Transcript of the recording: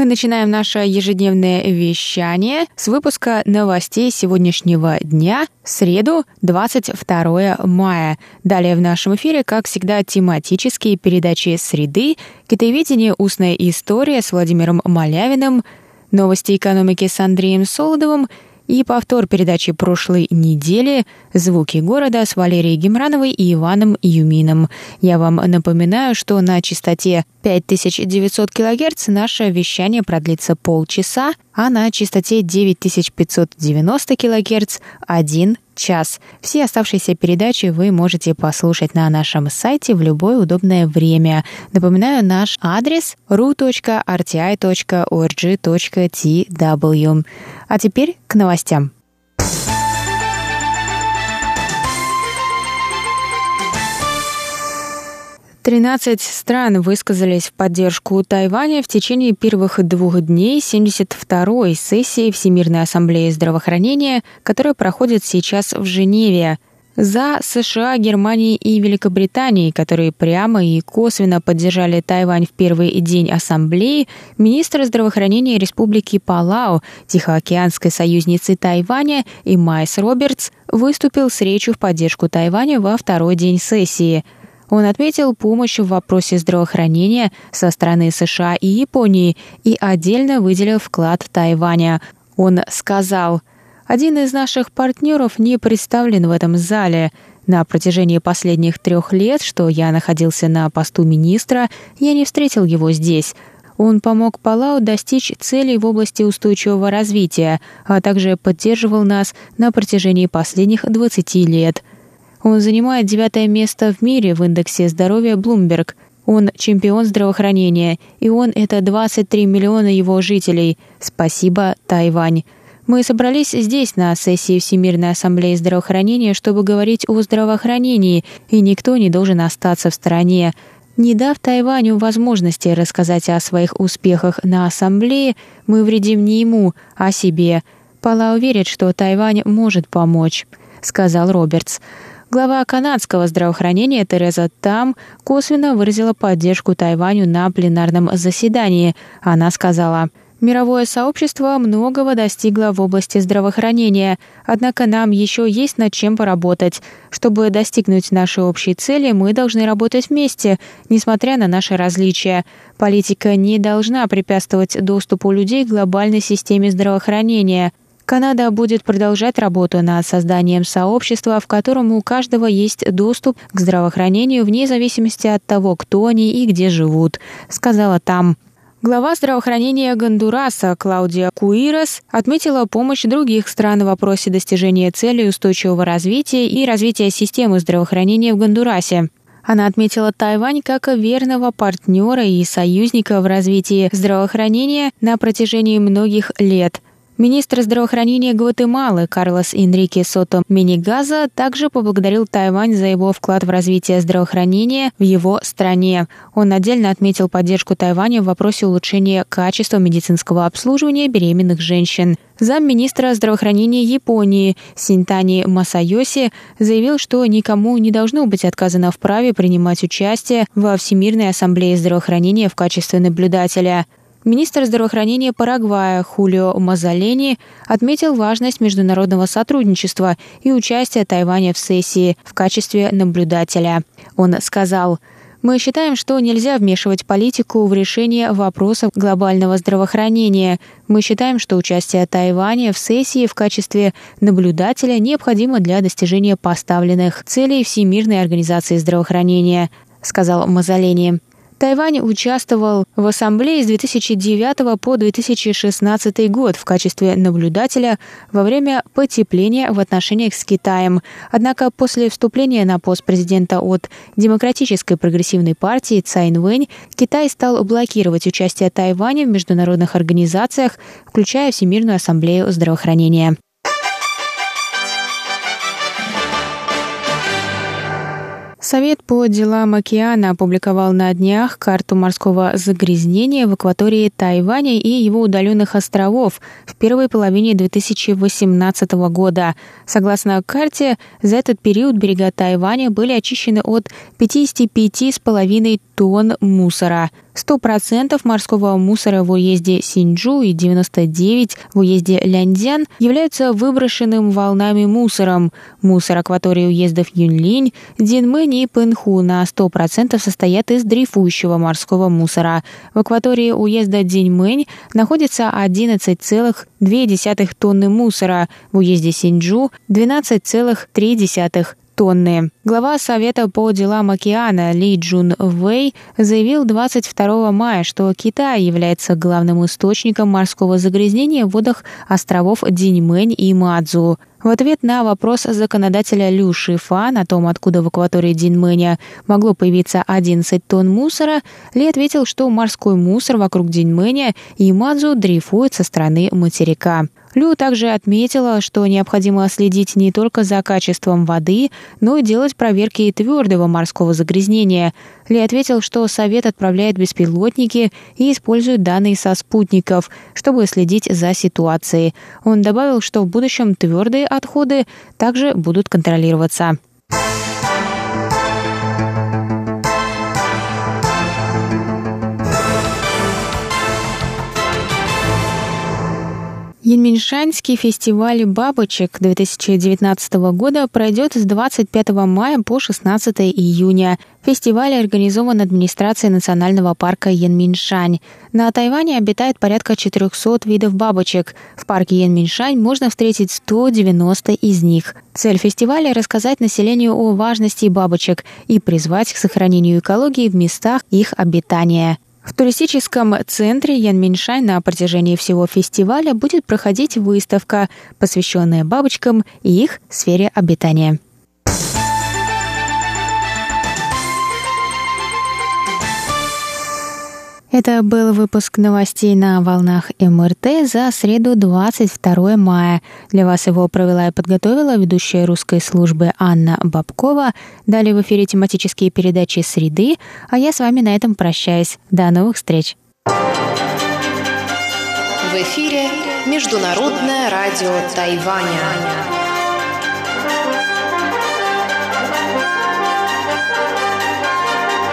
Мы начинаем наше ежедневное вещание с выпуска новостей сегодняшнего дня, среду, 22 мая. Далее в нашем эфире, как всегда, тематические передачи «Среды», «Китаеведение. Устная история» с Владимиром Малявиным, новости экономики с Андреем Солодовым – и повтор передачи прошлой недели «Звуки города» с Валерией Гемрановой и Иваном Юмином. Я вам напоминаю, что на частоте 5900 кГц наше вещание продлится полчаса, а на частоте 9590 кГц – один час. Все оставшиеся передачи вы можете послушать на нашем сайте в любое удобное время. Напоминаю, наш адрес ru.rti.org.tw. А теперь к новостям. 13 стран высказались в поддержку Тайваня в течение первых двух дней 72-й сессии Всемирной ассамблеи здравоохранения, которая проходит сейчас в Женеве. За США, Германией и Великобританией, которые прямо и косвенно поддержали Тайвань в первый день ассамблеи, министр здравоохранения Республики Палау, Тихоокеанской союзницы Тайваня и Майс Робертс выступил с речью в поддержку Тайваня во второй день сессии – он отметил помощь в вопросе здравоохранения со стороны США и Японии и отдельно выделил вклад Тайваня. Он сказал, «Один из наших партнеров не представлен в этом зале. На протяжении последних трех лет, что я находился на посту министра, я не встретил его здесь». Он помог Палау достичь целей в области устойчивого развития, а также поддерживал нас на протяжении последних 20 лет – он занимает девятое место в мире в индексе здоровья Bloomberg. Он чемпион здравоохранения, и он — это 23 миллиона его жителей. Спасибо, Тайвань. Мы собрались здесь, на сессии Всемирной ассамблеи здравоохранения, чтобы говорить о здравоохранении, и никто не должен остаться в стороне. Не дав Тайваню возможности рассказать о своих успехах на ассамблее, мы вредим не ему, а себе. Пала уверит, что Тайвань может помочь, сказал Робертс. Глава канадского здравоохранения Тереза Там косвенно выразила поддержку Тайваню на пленарном заседании. Она сказала, Мировое сообщество многого достигло в области здравоохранения, однако нам еще есть над чем поработать. Чтобы достигнуть нашей общей цели, мы должны работать вместе, несмотря на наши различия. Политика не должна препятствовать доступу людей к глобальной системе здравоохранения. Канада будет продолжать работу над созданием сообщества, в котором у каждого есть доступ к здравоохранению вне зависимости от того, кто они и где живут, сказала там. Глава здравоохранения Гондураса Клаудия Куирос отметила помощь других стран в вопросе достижения целей устойчивого развития и развития системы здравоохранения в Гондурасе. Она отметила Тайвань как верного партнера и союзника в развитии здравоохранения на протяжении многих лет – Министр здравоохранения Гватемалы Карлос Энрике Сото Минигаза также поблагодарил Тайвань за его вклад в развитие здравоохранения в его стране. Он отдельно отметил поддержку Тайваня в вопросе улучшения качества медицинского обслуживания беременных женщин. Замминистра здравоохранения Японии Синтани Масайоси заявил, что никому не должно быть отказано в праве принимать участие во Всемирной ассамблее здравоохранения в качестве наблюдателя. Министр здравоохранения Парагвая Хулио Мазалени отметил важность международного сотрудничества и участия Тайваня в сессии в качестве наблюдателя. Он сказал, мы считаем, что нельзя вмешивать политику в решение вопросов глобального здравоохранения. Мы считаем, что участие Тайваня в сессии в качестве наблюдателя необходимо для достижения поставленных целей Всемирной организации здравоохранения, сказал Мазалени. Тайвань участвовал в ассамблее с 2009 по 2016 год в качестве наблюдателя во время потепления в отношениях с Китаем. Однако после вступления на пост президента от Демократической прогрессивной партии Цай Инвэнь Китай стал блокировать участие Тайваня в международных организациях, включая Всемирную ассамблею здравоохранения. Совет по делам океана опубликовал на днях карту морского загрязнения в акватории Тайваня и его удаленных островов в первой половине 2018 года. Согласно карте, за этот период берега Тайваня были очищены от 55,5 тонн мусора. 100% морского мусора в уезде Синджу и 99% в уезде Ляньцзян являются выброшенным волнами мусором. Мусор акватории уездов Юнлинь, Динмэнь и Пэнху на 100% состоят из дрейфующего морского мусора. В акватории уезда Диньмэнь находится 11,2 тонны мусора, в уезде Синджу 12,3 тонны. Глава Совета по делам океана Ли Джун Вэй заявил 22 мая, что Китай является главным источником морского загрязнения в водах островов Диньмэнь и Мадзу. В ответ на вопрос законодателя Лю Шифа на том, откуда в акватории Диньмэня могло появиться 11 тонн мусора, Ли ответил, что морской мусор вокруг Диньмэня и Мадзу дрейфует со стороны материка. Лю также отметила, что необходимо следить не только за качеством воды, но и делать проверки твердого морского загрязнения. Ли ответил, что Совет отправляет беспилотники и использует данные со спутников, чтобы следить за ситуацией. Он добавил, что в будущем твердые отходы также будут контролироваться. Янминшанский фестиваль бабочек 2019 года пройдет с 25 мая по 16 июня. Фестиваль организован администрацией национального парка Янминшань. На Тайване обитает порядка 400 видов бабочек. В парке Янминшань можно встретить 190 из них. Цель фестиваля – рассказать населению о важности бабочек и призвать к сохранению экологии в местах их обитания. В туристическом центре Янминшань на протяжении всего фестиваля будет проходить выставка, посвященная бабочкам и их сфере обитания. Это был выпуск новостей на волнах МРТ за среду 22 мая. Для вас его провела и подготовила ведущая русской службы Анна Бабкова. Далее в эфире тематические передачи «Среды», а я с вами на этом прощаюсь. До новых встреч! В эфире Международное радио Тайваня.